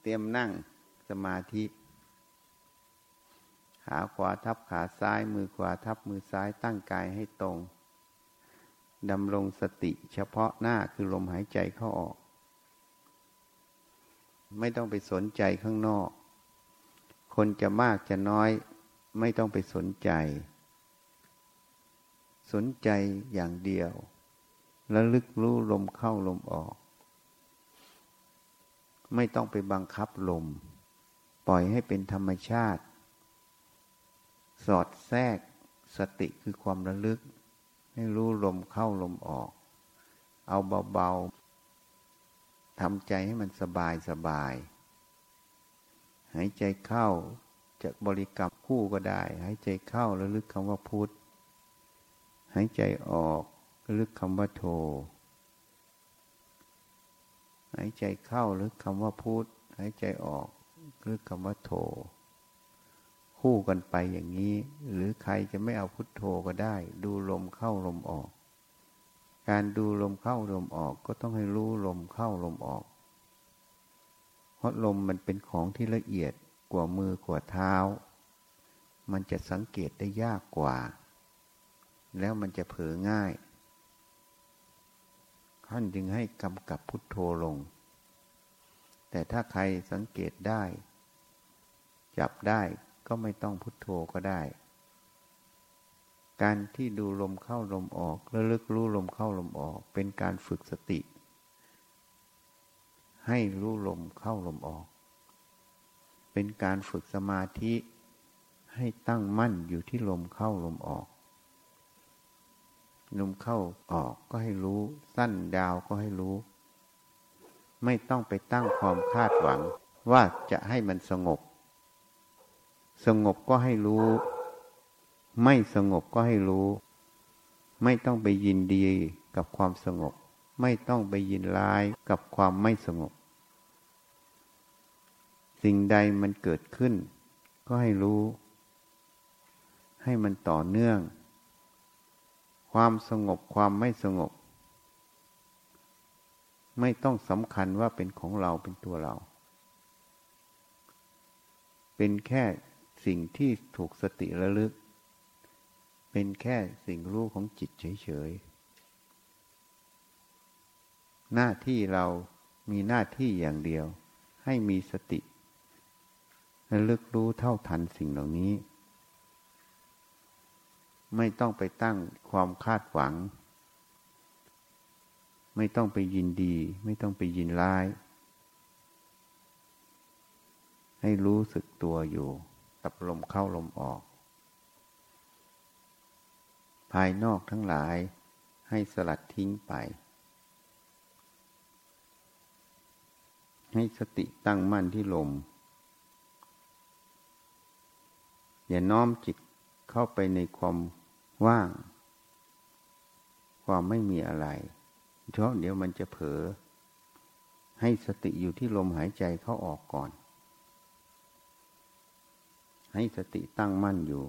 เตรียมนั่งสมาธิขาขวาทับขาซ้ายมือขวาทับมือซ้ายตั้งกายให้ตรง ดำรงสติเฉพาะหน้าคือลมหายใจเข้าออก ไม่ต้องไปสนใจข้างนอก คนจะมากจะน้อยไม่ต้องไปสนใจ สนใจอย่างเดียว แล้วลึกรู้ลมเข้าลมออก ไม่ต้องไปบังคับลม ปล่อยให้เป็นธรรมชาติ สอดแทรกสติคือความระลึก ให้รู้ลมเข้าลมออก เอาเบาๆทำใจให้มันสบายสบาย หายใจเข้าจะบริกรรมคู่ก็ได้ หายใจเข้าแล้วลึกคำว่าพุทธหายใจออกระลึกคำว่าโท หายใจเข้าลึกคำว่าพุทหายใจออกลึกคำว่าโท คู่กันไปอย่างนี้ หรือใครจะไม่เอาพุทโธก็ได้ ดูลมเข้าลมออก การดูลมเข้าลมออกก็ต้องให้รู้ลมเข้าลมออก เพราะลมมันเป็นของที่ละเอียดกว่ามือกว่าเท้า มันจะสังเกตได้ยากกว่า แล้วมันจะเผลอง่ายท่านจึงให้กำกับพุทโธลง แต่ถ้าใครสังเกตได้ จับได้ก็ไม่ต้องพุทโธก็ได้ การที่ดูลมเข้าลมออกและลึกรู้ลมเข้าลมออก เป็นการฝึกสติ ให้รู้ลมเข้าลมออก เป็นการฝึกสมาธิให้ตั้งมั่นอยู่ที่ลมเข้าลมออก ลมเข้าออกก็ให้รู้ สั้นดาวก็ให้รู้ ไม่ต้องไปตั้งความคาดหวัง ว่าจะให้มันสงบ สงบก็ให้รู้ ไม่สงบก็ให้รู้ ไม่ต้องไปยินดีกับความสงบ ไม่ต้องไปยินร้ายกับความไม่สงบ สิ่งใดมันเกิดขึ้น ก็ให้รู้ ให้มันต่อเนื่อง ความสงบความไม่สงบ ไม่ต้องสำคัญว่าเป็นของเราเป็นตัวเรา เป็นแค่สิ่งที่ถูกสติระลึก เป็นแค่สิ่งรู้ของจิตเฉยๆ หน้าที่เรามีหน้าที่อย่างเดียว ให้มีสติระลึกรู้เท่าทันสิ่งเหล่านี้ ไม่ต้องไปตั้งความคาดหวัง ไม่ต้องไปยินดี ไม่ต้องไปยินร้าย ให้รู้สึกตัวอยู่กับลมเข้าลมออก ภายนอกทั้งหลายให้สลัดทิ้งไป ให้สติตั้งมั่นที่ลม อย่าน้อมจิตเข้าไปในความว่าง ความไม่มีอะไร เพราะเดี๋ยวมันจะเผลอให้สติอยู่ที่ลมหายใจเข้าออกก่อน ให้สติตั้งมั่นอยู่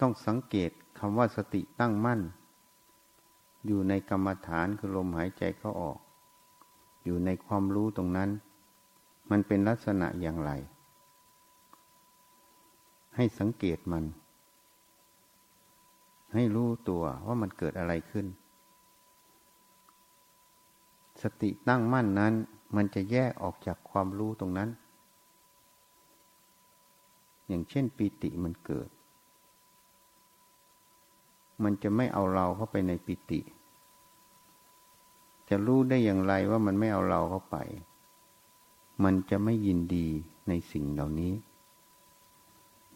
ต้องสังเกตคำว่าสติตั้งมั่น อยู่ในกรรมฐานคือลมหายใจเข้าออก อยู่ในความรู้ตรงนั้น มันเป็นลักษณะอย่างไร ให้สังเกตมัน ให้รู้ตัวว่ามันเกิดอะไรขึ้น สติตั้งมั่นนั้น มันจะแยกออกจากความรู้ตรงนั้น อย่างเช่นปีติมันเกิด มันจะไม่เอาเราเข้าไปในปิติ จะรู้ได้อย่างไรว่ามันไม่เอาเราเข้าไป มันจะไม่ยินดีในสิ่งเหล่านี้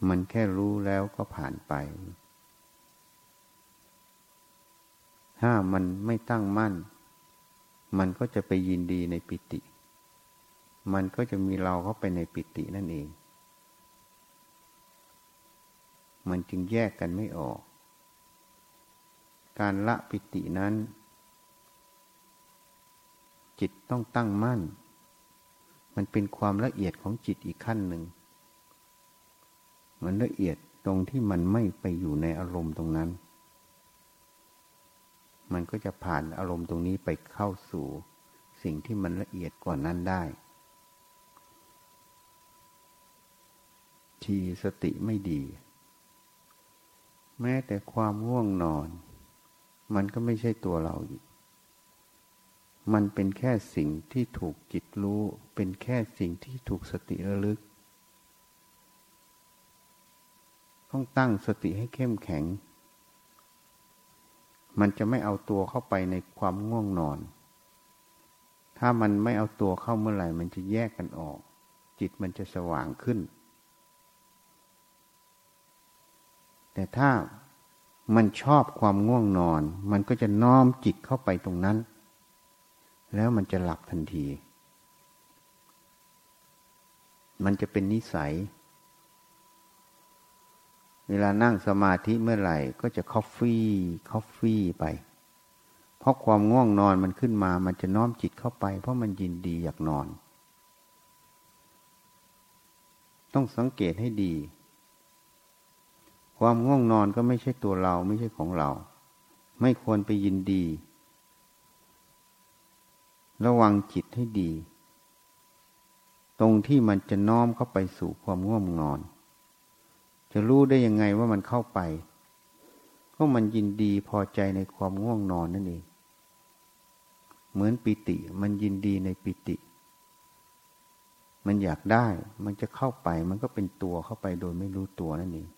มันแค่รู้แล้วก็ผ่านไป ถ้ามันไม่ตั้งมั่น มันก็จะไปยินดีในปิติ มันก็จะมีเราเข้าไปในปิตินั่นเอง มันจึงแยกกันไม่ออก การละปิตินั้น จิตต้องตั้งมั่น มันเป็นความละเอียดของจิตอีกขั้นหนึ่ง มันละเอียดตรงที่มันไม่ไปอยู่ในอารมณ์ตรงนั้น มันก็จะผ่านอารมณ์ตรงนี้ไปเข้าสู่สิ่งที่มันละเอียดกว่านั้นได้ ทีสติไม่ดี แม้แต่ความง่วงนอน มันก็ไม่ใช่ตัวเราอยู่มันเป็นแค่สิ่งที่ถูกจิตรู้ เป็นแค่สิ่งที่ถูกสติระลึก ต้องตั้งสติให้เข้มแข็ง มันจะไม่เอาตัวเข้าไปในความง่วงนอน ถ้ามันไม่เอาตัวเข้าเมื่อไหร่ มันจะแยกกันออก จิตมันจะสว่างขึ้น แต่ถ้ามันชอบความง่วงนอน มันก็จะน้อมจิตเข้าไปตรงนั้น แล้วมันจะหลับทันที มันจะเป็นนิสัย เวลานั่งสมาธิเมื่อไหร่ ก็จะคอฟฟี่คอฟฟี่ไป เพราะความง่วงนอนมันขึ้นมา มันจะน้อมจิตเข้าไป เพราะมันยินดีอยากนอน ต้องสังเกตให้ดี ความง่วงนอนก็ไม่ใช่ตัวเราไม่ใช่ของเรา ไม่ควรไปยินดี ระวังจิตให้ดี ตรงที่มันจะน้อมเข้าไปสู่ความง่วงนอน จะรู้ได้ยังไงว่ามันเข้าไป ก็มันยินดีพอใจในความง่วงนอนนั่นเอง เหมือนปิติ มันยินดีในปิติ มันอยากได้ มันจะเข้าไป มันก็เป็นตัวเข้าไปโดยไม่รู้ตัวนั่นเอง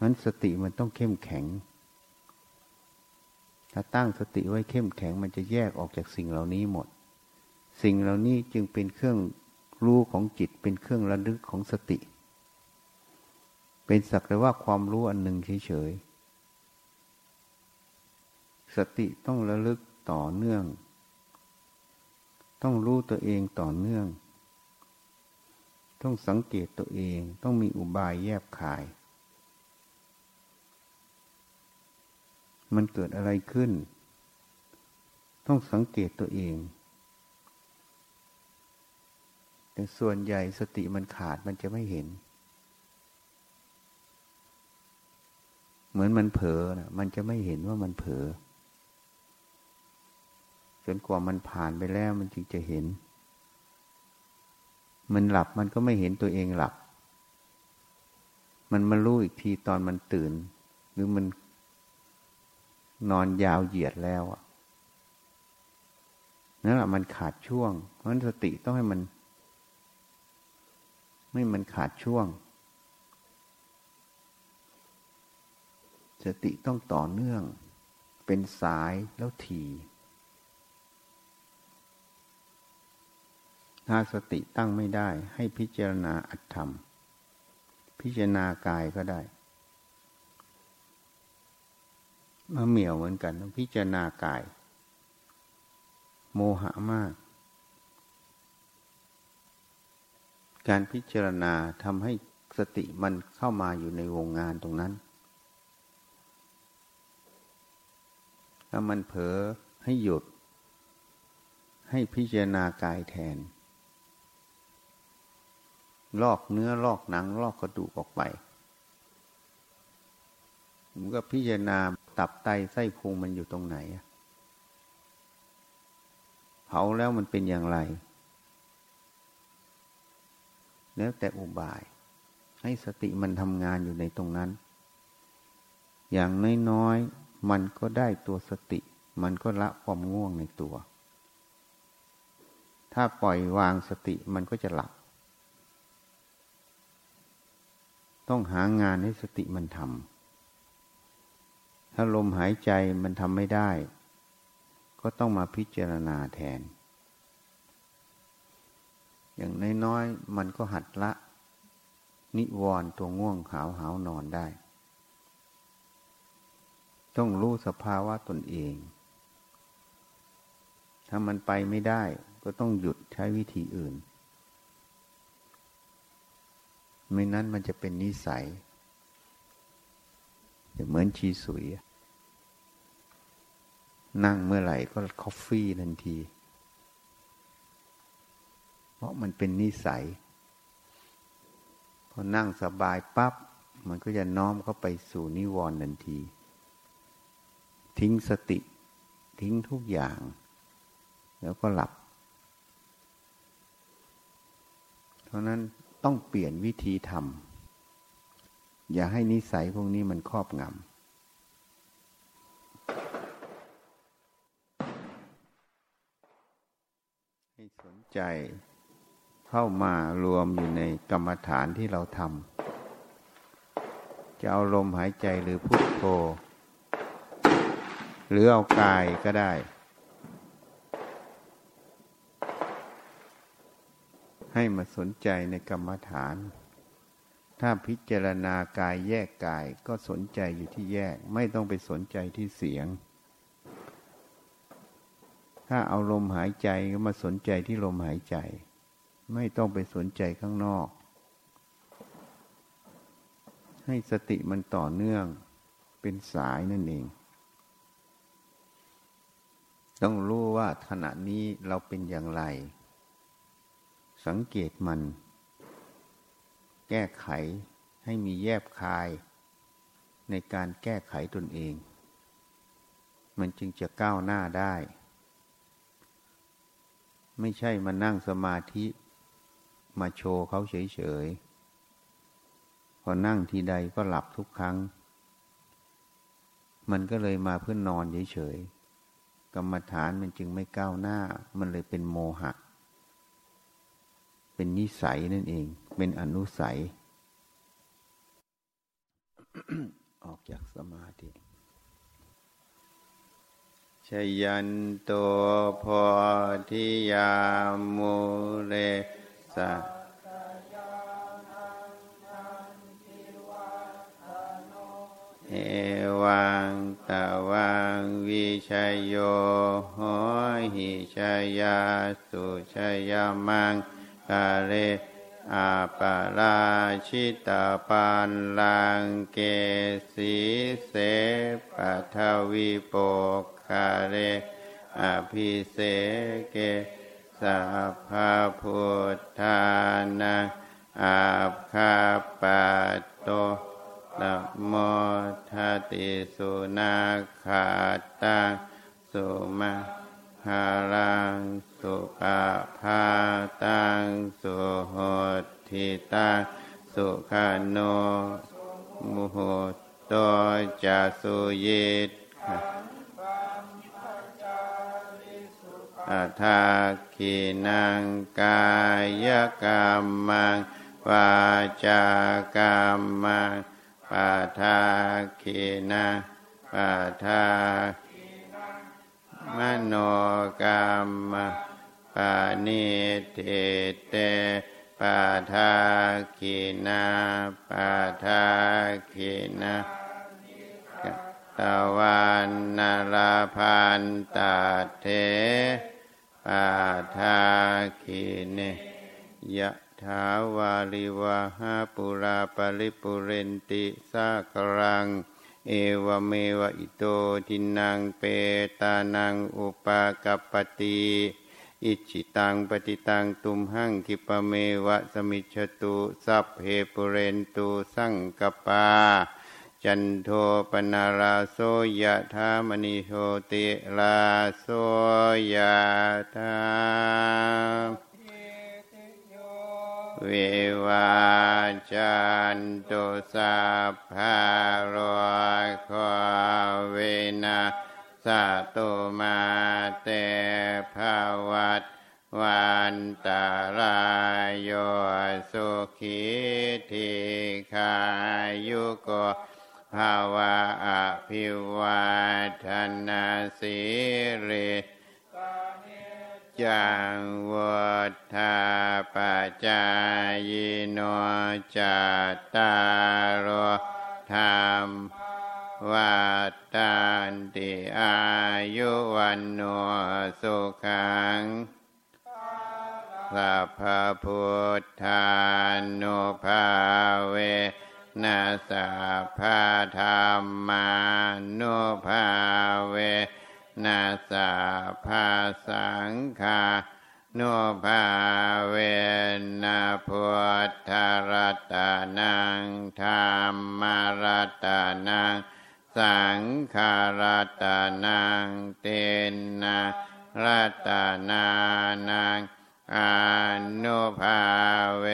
นั้นสติมันต้องเข้มแข็ง ถ้าตั้งสติไว้เข้มแข็ง มันจะแยกออกจากสิ่งเหล่านี้หมด สิ่งเหล่านี้จึงเป็นเครื่องรู้ของจิต เป็นเครื่องระลึกของสติ เป็นสักแต่ว่าความรู้อันหนึ่งเฉยๆ สติต้องระลึกต่อเนื่อง ต้องรู้ตัวเองต่อเนื่อง ต้องสังเกตตัวเอง ต้องมีอุบายแยบขาย มันเกิดอะไรขึ้น ต้องสังเกตตัวเอง แต่ส่วนใหญ่สติมันขาดมันจะไม่เห็น เหมือนมันเผลอนะมันจะไม่เห็นว่ามันเผลอจนกว่ามันผ่านไปแล้วมันจึงจะเห็น มันหลับมันก็ไม่เห็นตัวเองหลับ มันมารู้อีกทีตอนมันตื่น หรือมันนอนยาวเหยียดแล้วนั่นแหละมันขาดช่วง เพราะฉะนั้นสติต้องให้มัน ไม่มันขาดช่วง สติต้องต่อเนื่อง เป็นสายแล้วทีถ้าสติตั้งไม่ได้ให้พิจารณาอัตธรรม พิจารณากายก็ได้มาเหมี่ยวเหมือนกันต้องพิจารณากาย โมหะมาก การพิจารณาทำให้สติมันเข้ามาอยู่ในวงงานตรงนั้น ถ้ามันเผลอให้หยุด ให้พิจารณากายแทน ลอกเนื้อลอกหนัง ลอกกระดูกออกไปผมก็พิจารณาตับไตไส้พุงมันอยู่ตรงไหนเผาแล้วมันเป็นอย่างไร แล้วแต่อุบาย ให้สติมันทำงานอยู่ในตรงนั้น อย่างน้อยๆ มันก็ได้ตัวสติ มันก็ละความง่วงในตัว ถ้าปล่อยวางสติมันก็จะหลับ ต้องหางานให้สติมันทำถ้าลมหายใจมันทำไม่ได้ ก็ต้องมาพิจารณาแทน อย่างน้อยๆมันก็หัดละ นิวรณ์ตัวง่วงขาวหาวนอนได้ ต้องรู้สภาวะตนเอง ถ้ามันไปไม่ได้ ก็ต้องหยุดใช้วิธีอื่น ไม่นั้นมันจะเป็นนิสัยเหมือนชีสุย นั่งเมื่อไหร่ก็คอฟฟี่ทันที เพราะมันเป็นนิสัย พอนั่งสบายปับ๊บ มันก็จะน้อมเข้าไปสู่นิวรณ์ทันที ทิ้งสติ ทิ้งทุกอย่าง แล้วก็หลับ เพราะนั้นต้องเปลี่ยนวิธีทำอย่าให้นิสัยพวกนี้มันครอบงำให้สนใจเข้ามารวมอยู่ในกรรมฐานที่เราทำจะเอาลมหายใจหรือพุทโธ หรือเอากายก็ได้ ให้มาสนใจในกรรมฐาน ถ้าพิจารณากายแยกกายก็สนใจอยู่ที่แยก ไม่ต้องไปสนใจที่เสียง ถ้าเอาลมหายใจก็มาสนใจที่ลมหายใจ ไม่ต้องไปสนใจข้างนอก ให้สติมันต่อเนื่องเป็นสายนั่นเอง ต้องรู้ว่าขณะนี้เราเป็นอย่างไร สังเกตมัน แก้ไขให้มีแยบคาย ในการแก้ไขตนเอง มันจึงจะก้าวหน้าได้ ไม่ใช่มานั่งสมาธิมาโชว์เขาเฉยๆ พอนั่งทีใดก็หลับทุกครั้ง มันก็เลยมาเพื่อนนอนเฉยๆ กรรมฐานมันจึงไม่ก้าวหน้า มันเลยเป็นโมหะ เป็นนิสัยนั่นเอง เป็นอนุสัย ออกจากสมาธิชยันโตพอทิยามุเรสะ เอวังตะวังวิชโยโหหิชยาสุชยามังกาเลอาปาราชิตาปันลังเกสีเสปัทวิโปคาเรอภิเสเกสัพพพุทธานาอาภาปโต นะโมทัติสุนาขาตังสุมาหารังสุปาพาตังสุโหติตังสุขาโนมุโหโตจะสุยิตอัทาคีนังกายกรรมังวาจากรรมัง ปาทาคีนาปาทามโนกรรมปานิเทเตปาทาคีนาปาทาคีนาตวันนาลาพันตาเทปาทาคีเนยะ ถาวาลิวาหาปุราปริปุเรนติสากรัง เอวเมวอิโตทินังเปตานังอุปากปติอิจิตังปฏิตังตุมหังคิปเมวะสมิชตุสัพเพปุเรนตุสังกปา จันโทปนาราโสยะธามณิโหติลาโสยะธา วิวาจันตุสัพพะรโคเวนะสตุมาเตภาวัตวันตารายโยสุขีทีขายุโกภาวะอภิวาทนาสิริ จังวัฏาปัจจายโนจัตตารธรรมวัฏันติอายุวันโนสุขังสัพพพุทธานุภาเวนัสสะพาธรรมานุภาเว นาสาภาสังคาโนภาเวนะพุทธรัตนังธรรมรัตนัง สังขารัตนังเตนะรัตนานังอนุภาเว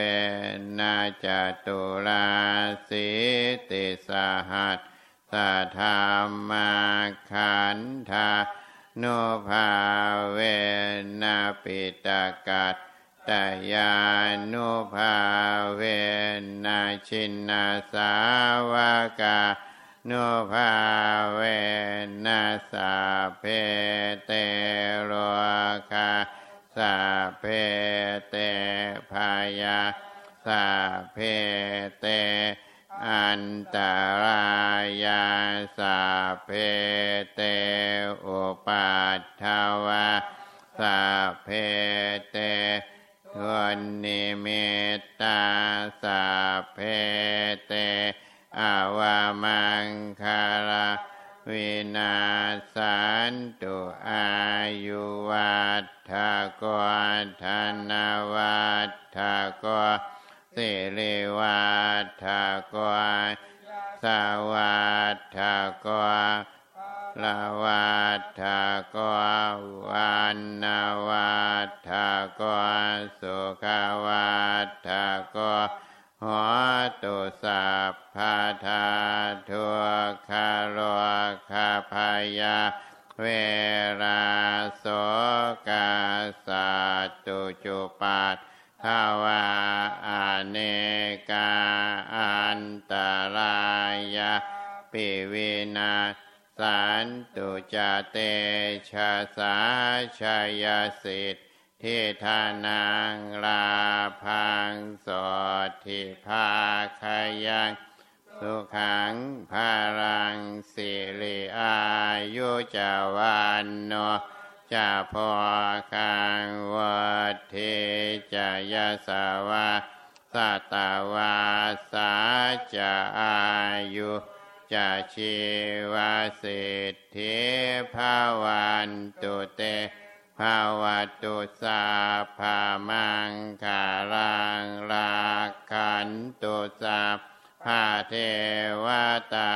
นะจตุราสิติสหัส สธรรมาขันธานุภาเวนะปิตกัตตยานุภาเวนะชินนาสาวกานุภาเวนัสาเพเตโรคาสาเพเตพายาสาเพเต อันตรายาสาเพเตอุปัฏฐวาสาเพเตวันนิมิตตาสาเพเตอาวามังคาราวินาสันตุอายุวัฏฐกธนวัฏฐก สิริวัฏฐกสวัฏฐกลาวัฏฐกวันนาวัฏฐกสุขวัฏฐกหัวตุสัพพาทาทุกขโรคาพยาเวราโสกาสัตตุจุปัตท วาอเนกาอันตรายาปิวินาสันตุจเตชะสาชยสิทธิทานังลาพังสดทิภาคยังสุขังภารังสิริอายุจาวันโน จะพอคังวัดเทจยาสาวาสัตวาสาจะอายุจะชีวสิทธิภาวันตุเตภาวตุสาภามังคารังลาขันตุสาภาเทวตา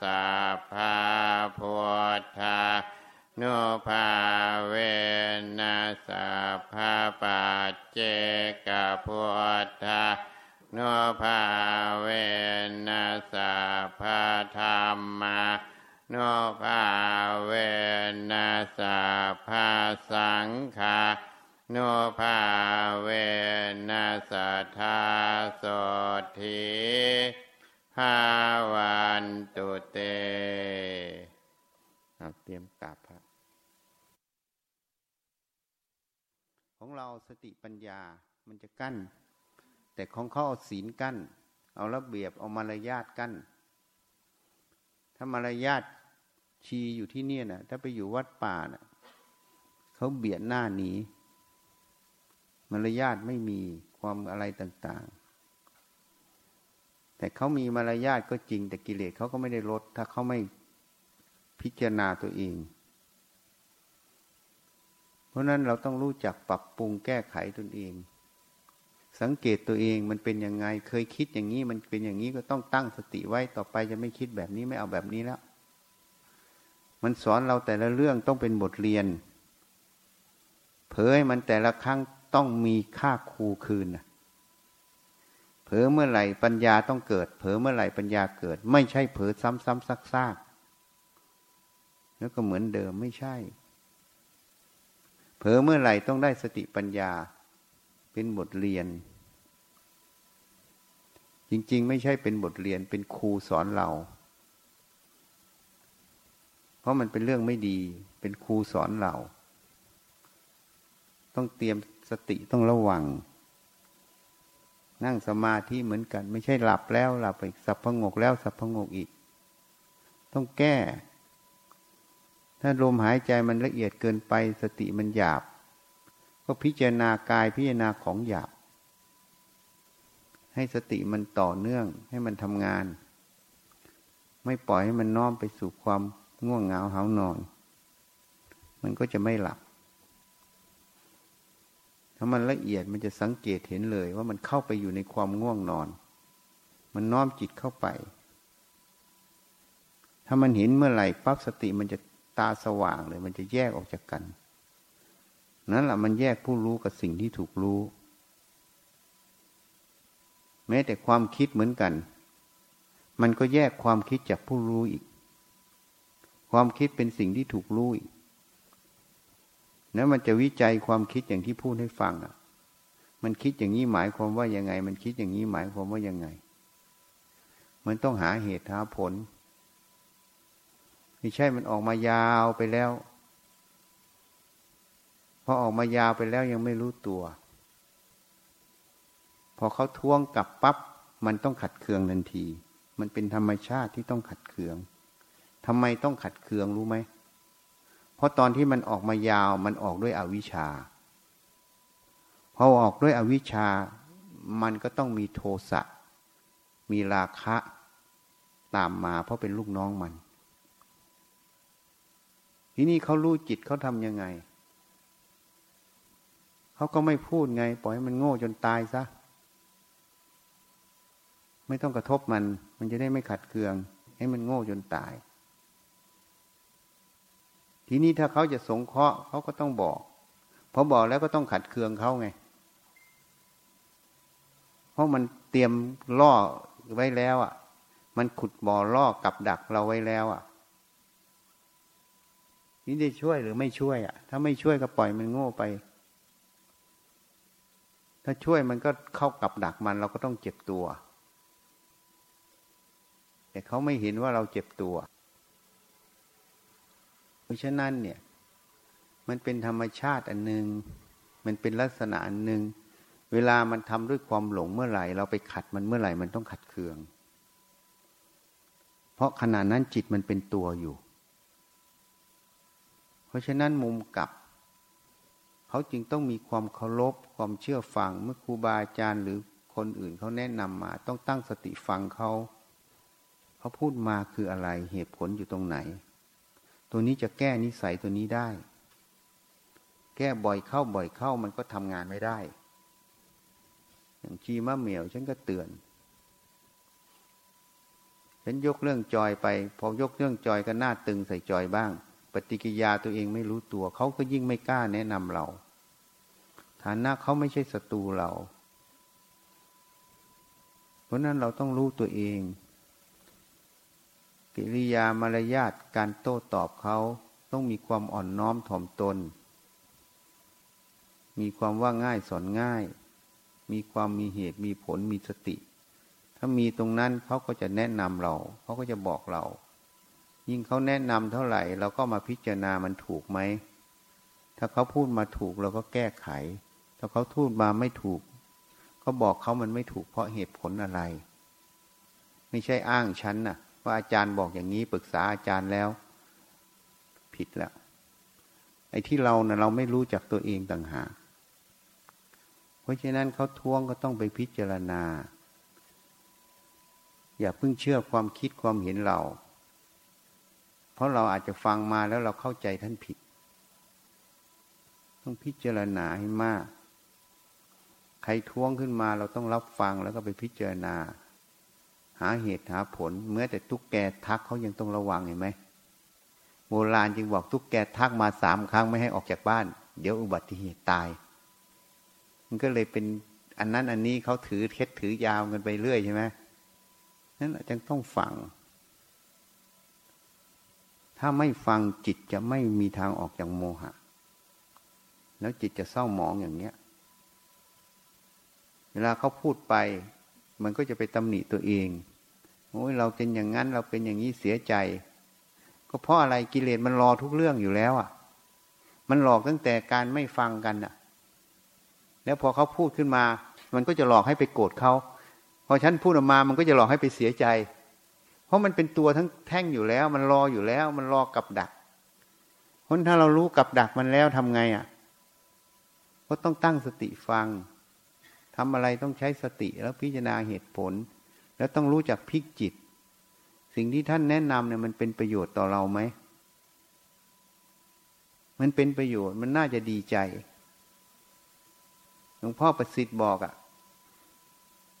สาภาพุทธา นุภาเวนัสาภาปัจเจกพุทธานุภาเวนัสาภาธรรมาโนภาเวนัสาภาสังฆาโนภาเวนัสธาโสทีภาวันตุเตเตรียมกราบพระของ เราสติปัญญามันจะกั้น แต่ของเขาเอาศีลกั้น เอาระเบียบเอามารยาทกั้น ถ้ามารยาทชีอยู่ที่เนี่ยนะถ้าไปอยู่วัดป่านะ่ะเขาเบียดหน้าหนีมารยาทไม่มีความอะไรต่าง ๆ แต่เขามีมารยาทก็จริงแต่กิเลสเขาก็ไม่ได้ลด ถ้าเขาไม่พิจารณาตัวเอง ราะนั้นเราต้องรู้จักปรับปรุงแก้ไขตนเอง สังเกตตัวเองมันเป็นยังไง เคยคิดอย่างนี้มันเป็นอย่างนี้ก็ต้องตั้งสติไว้ต่อไปจะไม่คิดแบบนี้ไม่เอาแบบนี้แล้ว มันสอนเราแต่ละเรื่องต้องเป็นบทเรียน เผยมันแต่ละครั้งต้องมีค่าครูคืนเผลอเมื่อไหร่ปัญญาต้องเกิด เผลอเมื่อไหร่ปัญญาเกิด ไม่ใช่เผลอซ้ำๆซักๆแล้วก็เหมือนเดิมไม่ใช่ เผลอเมื่อไหร่ต้องได้สติปัญญา เป็นบทเรียน จริง ๆ ไม่ใช่เป็นบทเรียนเป็นครูสอนเรา เพราะมันเป็นเรื่องไม่ดี เป็นครูสอนเรา ต้องเตรียมสติต้องระวัง นั่งสมาธิเหมือนกัน ไม่ใช่หลับแล้วหลับไปสับพงกแล้วสับพงกอีก ต้องแก้ ถ้าลมหายใจมันละเอียดเกินไปสติมันหยาบ ก็พิจารณากายพิจารณาของหยาบ ให้สติมันต่อเนื่องให้มันทำงาน ไม่ปล่อยให้มันน้อมไปสู่ความง่วงเหงาเหานอน มันก็จะไม่หลับถ้ามันละเอียดมันจะสังเกตเห็นเลยว่ามันเข้าไปอยู่ในความง่วงนอน มันน้อมจิตเข้าไป ถ้ามันเห็นเมื่อไหร่ปั๊บสติมันจะ ตาสว่างเลย มันจะแยกออกจากกัน นั่นแหละมันแยกผู้รู้กับสิ่งที่ถูกรู้ แม้แต่ความคิดเหมือนกัน มันก็แยกความคิดจากผู้รู้อีก ความคิดเป็นสิ่งที่ถูกรู้อีกแล้วมันจะวิจัยความคิดอย่างที่พูดให้ฟังอะ มันคิดอย่างนี้หมายความว่ายังไง มันคิดอย่างนี้หมายความว่ายังไง มันต้องหาเหตุหาผล ไม่ใช่มันออกมายาวไปแล้วพอออกมายาวไปแล้วยังไม่รู้ตัว พอเขาท้วงกลับปับ๊บมันต้องขัดเคืองทันที มันเป็นธรรมชาติที่ต้องขัดเคืองทำไมต้องขัดเคืองรู้ไหมเพราะตอนที่มันออกมายาวมันออกด้วยอวิชชาพอออกด้วยอวิชชา มันก็ต้องมีโทสะมีราคะ ตามมาเพราะเป็นลูกน้องมัน ทีนี้เขารู้จิตเขาทำยังไง เขาก็ไม่พูดไง ปล่อยให้มันโง่จนตายซะ ไม่ต้องกระทบมัน มันจะได้ไม่ขัดเคือง ให้มันโง่จนตาย ทีนี้ถ้าเขาจะสงเคราะห์เขาก็ต้องบอกพอบอกแล้วก็ต้องขัดเคืองเขาไง เพราะมันเตรียมล่อไว้แล้ว อะ มันขุดบ่อล่อกับดักเราไว้แล้ว อะ นี่ได้ช่วยหรือไม่ช่วยอะ ถ้าไม่ช่วยก็ปล่อยมันโง่ไป ถ้าช่วยมันก็เข้ากับดักมัน เราก็ต้องเจ็บตัว แต่เขาไม่เห็นว่าเราเจ็บตัว เพราะฉะนั้นเนี่ย มันเป็นธรรมชาติอันหนึ่งมันเป็นลักษณะอันหนึ่งเวลามันทำด้วยความหลงเมื่อไหร่ เราไปขัดมันเมื่อไหร่ มันต้องขัดเคือง เพราะขณะนั้นจิตมันเป็นตัวอยู่ เพราะฉะนั้นมุมกลับ เขาจึงต้องมีความเคารพความเชื่อฟังเมื่อครูบาอาจารย์หรือคนอื่นเขาแนะนำมา ต้องตั้งสติฟังเขาเขาพูดมาคืออะไรเหตุผลอยู่ตรงไหน ตัวนี้จะแก้นิสัยตัวนี้ได้ แก้บ่อยเข้าบ่อยเข้ามันก็ทำงานไม่ได้ อย่างชีมะเหมียวฉันก็เตือนฉันยกเรื่องจอยไป พอยกเรื่องจอยก็หน้าตึงใส่จอยบ้าง ฏิกิยาตัวเองไม่รู้ตัว เขาก็ยิ่งไม่กล้าแนะนำเรา ฐานะเขาไม่ใช่ศัตรูเรา เพราะนั้นเราต้องรู้ตัวเอง กิริยามารยาทการโต้ตอบเขาต้องมีความอ่อนน้อมถ่อมตน มีความว่าง่ายสอนง่าย มีความมีเหตุมีผลมีสติ ถ้ามีตรงนั้นเขาก็จะแนะนำเรา เขาก็จะบอกเรา ยิ่งเขาแนะนำเท่าไหร่ เราก็มาพิจารณามันถูกไหม ถ้าเขาพูดมาถูกเราก็แก้ไข ถ้าเขาพูดมาไม่ถูก ก็บอกเขามันไม่ถูกเพราะเหตุผลอะไร ไม่ใช่อ้างฉันน่ะ ว่าอาจารย์บอกอย่างนี้ปรึกษาอาจารย์แล้ว ผิดแล้ว ไอ้ที่เราเนะ่ะเราไม่รู้จักตัวเองต่างหาก เพราะฉะนั้นเขาท้วงก็ต้องไปพิจารณา อย่าเพิ่งเชื่อความคิดความเห็นเรา เพราะเราอาจจะฟังมาแล้วเราเข้าใจท่านผิด ต้องพิจารณาให้มาก ใครท้วงขึ้นมาเราต้องรับฟังแล้วก็ไปพิจารณา หาเหตุหาผลเมื่อแต่ตุ๊กแกทักเขายังต้องระวังเห็นไหมโบราณจึงบอกตุ๊กแกทักมาสามครั้งไม่ให้ออกจากบ้าน เดี๋ยวอุบัติเหตุตาย มันก็เลยเป็นอันนั้นอันนี้เขาถือเคล็ดถือยาวกันไปเรื่อยใช่ไหมนั่นจึงต้องฟัง ถ้าไม่ฟังจิตจะไม่มีทางออกจากโมหะ แล้วจิตจะเศร้าหมองอย่างเนี้ย เวลาเขาพูดไป มันก็จะไปตำหนิตัวเอง โอ้ยเราเป็นอย่างนั้นเราเป็นอย่างนี้เสียใจ ก็เพราะอะไรกิเลสมันรอทุกเรื่องอยู่แล้วอะ มันหลอกตั้งแต่การไม่ฟังกันอะ แล้วพอเขาพูดขึ้นมา มันก็จะหลอกให้ไปโกรธเขา พอฉันพูดออกมา มันก็จะหลอกให้ไปเสียใจ เพราะมันเป็นตัวทั้งแท่งอยู่แล้ว มันรออยู่แล้ว มันรอกับดักคนถ้าเรารู้กับดักมันแล้วทำไงอะก็ต้องตั้งสติฟังทำอะไรต้องใช้สติแล้วพิจารณาเหตุผล แล้วต้องรู้จักพิกจิต สิ่งที่ท่านแนะนำเนี่ยมันเป็นประโยชน์ต่อเราไหมมันเป็นประโยชน์มันน่าจะดีใจหลวงพ่อประสิทธิ์บอกอะ่ะ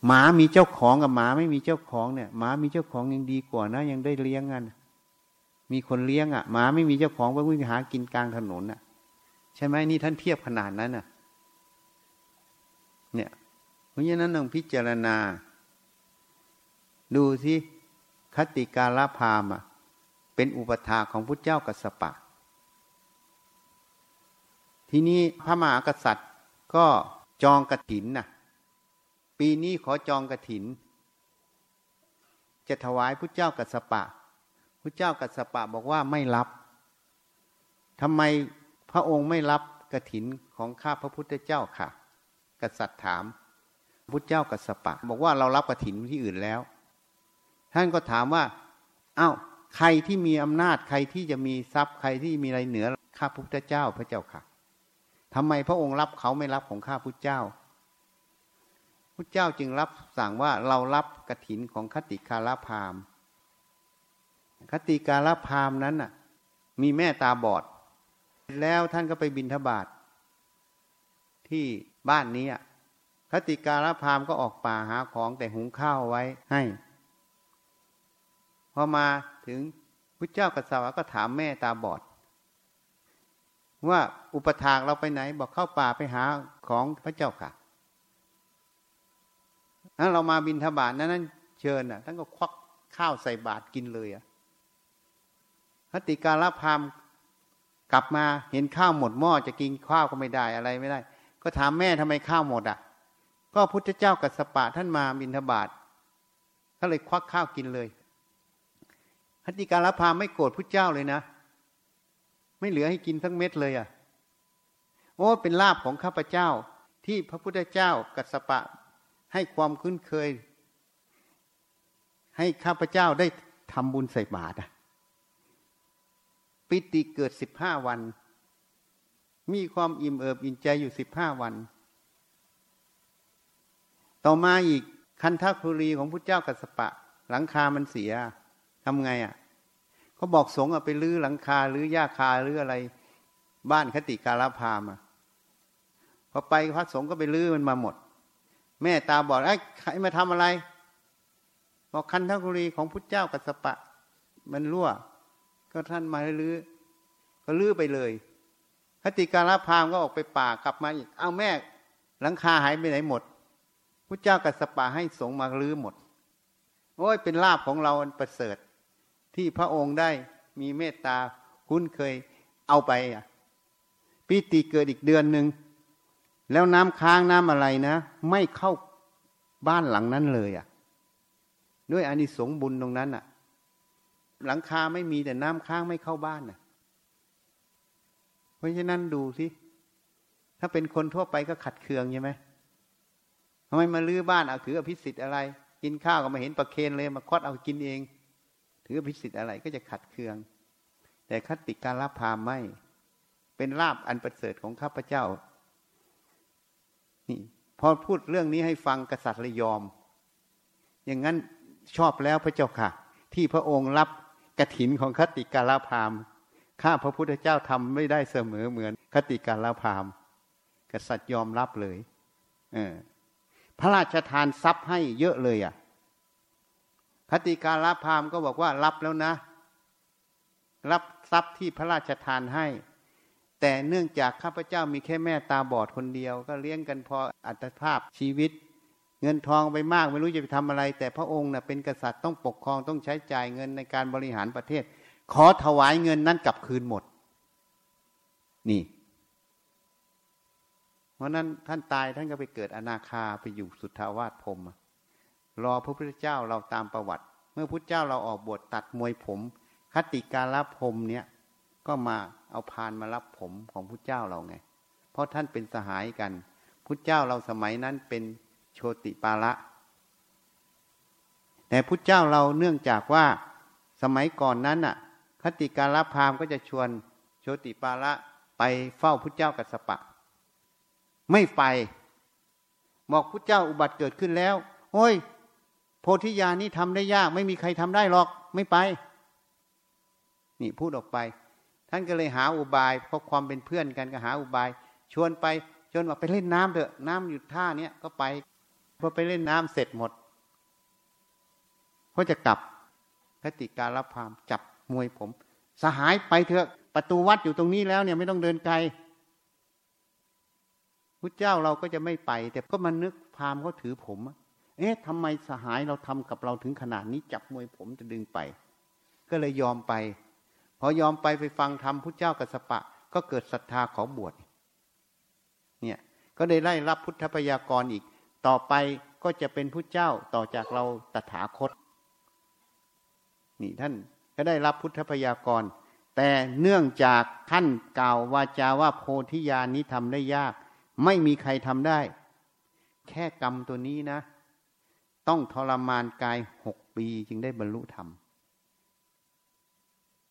หมามีเจ้าของกับหมาไม่มีเจ้าของเนี่ยหมามีเจ้าของยังดีกว่านะยังได้เลี้ยงกันมีคนเลี้ยงอะ่ะหมาไม่มีเจ้าของไปวิ่งหากินกลางถนนอะ่ะ ใช่ไหมนี่ท่านเทียบขนาดนั้นน่ะ เนี่ย เพราะฉะนั้นต้องพิจารณา ดูสิคติการพามอะ เป็นอุปถาของพุทธเจ้ากัสปะ ทีนี้พระมหากษัตริย์ก็จองกระถินน่ะ ปีนี้ขอจองกระถิน จะถวายพุทธเจ้ากัสปะพุทธเจ้ากัสปะบอกว่าไม่รับทำไมพระองค์ไม่รับกระถินของข้าพระพุทธเจ้าค่ะ กษัตริย์ถามพุทธเจ้ากัสปะ บอกว่าเรารับกระถินที่อื่นแล้ว ท่านก็ถามว่าอา้าวใครที่มีอำนาจใครที่จะมีทรัพย์ใครที่มีอะไรเหนือข้าพุทธเจ้าพระเจ้าค่ะทำไมพระองค์รับเขาไม่รับของข้าพุทธเจ้า พุทธเจ้าจึงรับสั่งว่าเรารับกระถินของคติคาราพามคติคาราพามนั้นน่ะ มีแม่ตาบอด แล้วท่านก็ไปบินทบาทที่บ้านนี้คติการพามก็ออกป่าหาของแต่หุงข้าวไว้ให้ พอมาถึงพระเจ้ากษัตริย์ก็ถามแม่ตาบอด ว่าอุปถากเราไปไหนบอกเข้าป่าไปหาของพระเจ้าค่ะ นั้นเรามาบินทบาทนั้นนั้นเชิญอะท่านก็ควักข้าวใส่บาตรกินเลยอะคติการพามกลับมาเห็นข้าวหมดหม้อจะกินข้าวก็ไม่ได้อะไรไม่ได้ ก็ถามแม่ทำไมข้าวหมดอะ ก็พุทธเจ้ากัสปะท่านมาบินทบาทก็เลยควักข้าวกินเลยพัติการพามไม่โกรธพุทธเจ้าเลยนะไม่เหลือให้กินทั้งเม็ดเลยอะโอ้เป็นลาบของข้าพเจ้าที่พระพุทธเจ้ากัสปะ ให้ความคุ้นเคย ให้ข้าพเจ้าได้ทำบุญใส่บาตรปิติเกิดสิบห้าวัน มีความอิ่มเอิบอิ่มใจอยู่สิบห้าวัน ต่อมาอีกคันทัคุรีของพระเจ้ากัสปะ หลังคามันเสียทำไงอะเขาบอกสงฆ์ไปลื้อหลังคาหรือหญ้าคาหรืออะไร บ้านคติการพามาพอไปพระสงฆ์ก็ไปลื้อมันมาหมด แม่ตาบอกไอ้ใครมาทำอะไร บอกคันทัคุรีของพุทธเจ้ากัสปะ มันรั่ว ก็ท่านมาลื้อก็ลื้อไปเลยคติการพามก็ออกไปป่ากลับมาอีก เอาแม่หลังคาหายไปไหนหมดพระเจ้ากัสปะให้สงมาลื้อหมด โอ้ยเป็นลาบของเราประเสริฐ ที่พระองค์ได้มีเมตตาคุ้นเคยเอาไปอะปีติเกิดอีกเดือนหนึ่ง แล้วน้ำค้างน้ำอะไรนะ ไม่เข้าบ้านหลังนั้นเลยอะ ด้วยอานิสงส์บุญตรงนั้นอะ หลังคาไม่มีแต่น้ำค้างไม่เข้าบ้านน่ะ เพราะฉะนั้นดูสิถ้าเป็นคนทั่วไปก็ขัดเคืองใช่ไหมทำไมมาลื้อบ้านเอาถืออภิสิทธิ์อะไร กินข้าวก็มาเห็นประเคนเลยมาคดเอากินเอง ถืออภิสิทธิ์อะไรก็จะขัดเคือง แต่คติการรับพามไม่ เป็นลาบอันประเสริฐของข้าพเจ้า นี่พอพูดเรื่องนี้ให้ฟังกษัตริย์เลยยอม อย่างนั้นชอบแล้วพระเจ้าค่ะ ที่พระองค์รับกถินของคติกาลาพามข้าพระพุทธเจ้าทำไม่ได้เสมอเหมือนคติกาลาพามกษัตริย์ยอมรับเลย เออ พระราชทานทรัพย์ให้เยอะเลยอะคติกาลาพามก็บอกว่ารับแล้วนะ รับทรัพย์ที่พระราชทานให้ แต่เนื่องจากข้าพเจ้ามีแค่แม่ตาบอดคนเดียว ก็เลี้ยงกันพออัตภาพชีวิต เงินทองไปมากไม่รู้จะไปทำอะไร แต่พระองค์นะ่ะเป็นกษัตริย์ต้องปกครองต้องใช้จ่ายเงินในการบริหารประเทศ ขอถวายเงินนั้นกลับคืนหมด นี่ เพราะนั้นท่านตายท่านก็ไปเกิดอนาคาไปอยู่สุทธาวาสพรมรอพระพุทธเจ้าเราตามประวัติ เมื่อพุทธเจ้าเราออกบทตัดมวยผม คติการรับผมเนี่ย ก็มาเอาพานมารับผมของพุทธเจ้าเราไง เพราะท่านเป็นสหายกัน พุทธเจ้าเราสมัยนั้นเป็นโชติปาละ แต่พุทธเจ้าเราเนื่องจากว่าสมัยก่อนนั้นน่ะ คติการพามก็จะชวนโชติปาละไปเฝ้าพุทธเจ้ากัสปะ ไม่ไป บอกพุทธเจ้าอุบัติเกิดขึ้นแล้ว โอ้ย โพธิญาณนี่ทำได้ยาก ไม่มีใครทำได้หรอก ไม่ไป นี่พูดออกไป ท่านก็เลยหาอุบายเพราะความเป็นเพื่อนกันก็หาอุบาย ชวนไปชวนว่าไปเล่นน้ำเถอะน้ำอยู่ท่าเนี้ยก็ไปพอไปเล่นน้ำเสร็จหมดก็จะกลับคติการรับพามจับมวยผม สหายไปเถอะประตูวัดอยู่ตรงนี้แล้วเนี่ยไม่ต้องเดินไกลพุทธเจ้าเราก็จะไม่ไป แต่ก็มานึกพามเขาถือผมเอ๊ะทำไมสหายเราทำกับเราถึงขนาดนี้จับมวยผมจะดึงไป ก็เลยยอมไป พอยอมไปไปฟังธรรมพุทธเจ้ากัสปะ ก็เกิดศรัทธาขอบวชเนี่ยก็ได้ไล่รับพุทธพยากรอีก ต่อไปก็จะเป็นพุทธเจ้าต่อจากเราตถาคต นี่ท่านก็ได้รับพุทธพยากร แต่เนื่องจากท่านกล่าววาจาว่าโพธิญาณนี้ทำได้ยาก ไม่มีใครทำได้ แค่กรรมตัวนี้นะ ต้องทรมานกายหกปีจึงได้บรรลุธรรม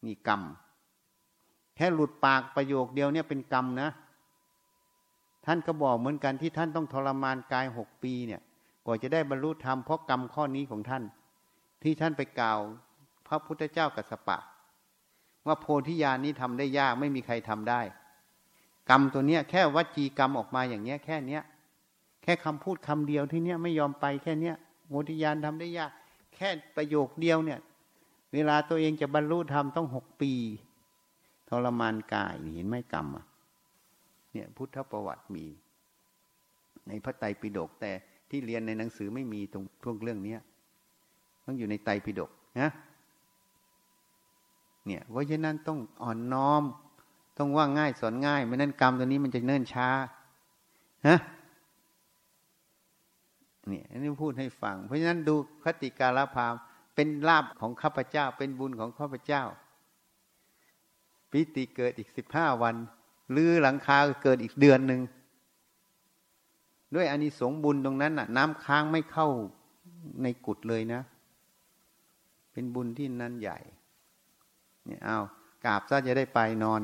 นี่กรรม แค่หลุดปากประโยคเดียวเนี่ยเป็นกรรมนะ ท่านก็บอกเหมือนกันที่ท่านต้องทรมานกายหกปีเนี่ยกว่าจะได้บรรลุธรรมเพราะกรรมข้อนี้ของท่าน ที่ท่านไปกล่าว พระพุทธเจ้ากัสปะ ว่าโพธิญาณนี้ทำได้ยากไม่มีใครทำได้ กรรมตัวเนี้ยแค่วัจีกรรมออกมาอย่างเนี้ย แค่เนี้ย แค่คำพูดคำเดียวที่เนี้ยไม่ยอมไปแค่เนี้ยโพธิญาณทำได้ยาก แค่ประโยคเดียวเนี่ย เวลาตัวเองจะบรรลุธรรมต้องหกปี ทรมานกายเห็นไหมกรรมอะเนี่ยพุทธประวัติมี ในพระไตรปิฎกแต่ที่เรียนในหนังสือไม่มีตรงพวกเรื่องนี้ต้องอยู่ในไตรปิฎกนะเนี่ยเพราะฉะนั้นต้องอ่อนน้อม ต้องว่าง่ายสอนง่ายไม่นั้นกรรมตัวนี้มันจะเนิ่นช้าฮะเนี่ยอันนี้พูดให้ฟัง เพราะฉะนั้นดูคติการพาม เป็นลาบของข้าพเจ้า เป็นบุญของข้าพเจ้า ปิติเกิดอีกสิบห้าวันลือหลังคาเกิดอีกเดือนหนึ่งด้วยอานิสงส์บุญตรงนั้นน่ะ น้ำค้างไม่เข้าในกุดเลยนะ เป็นบุญที่นั้นใหญ่ เนี่ยเอากราบซะจะได้ไปนอน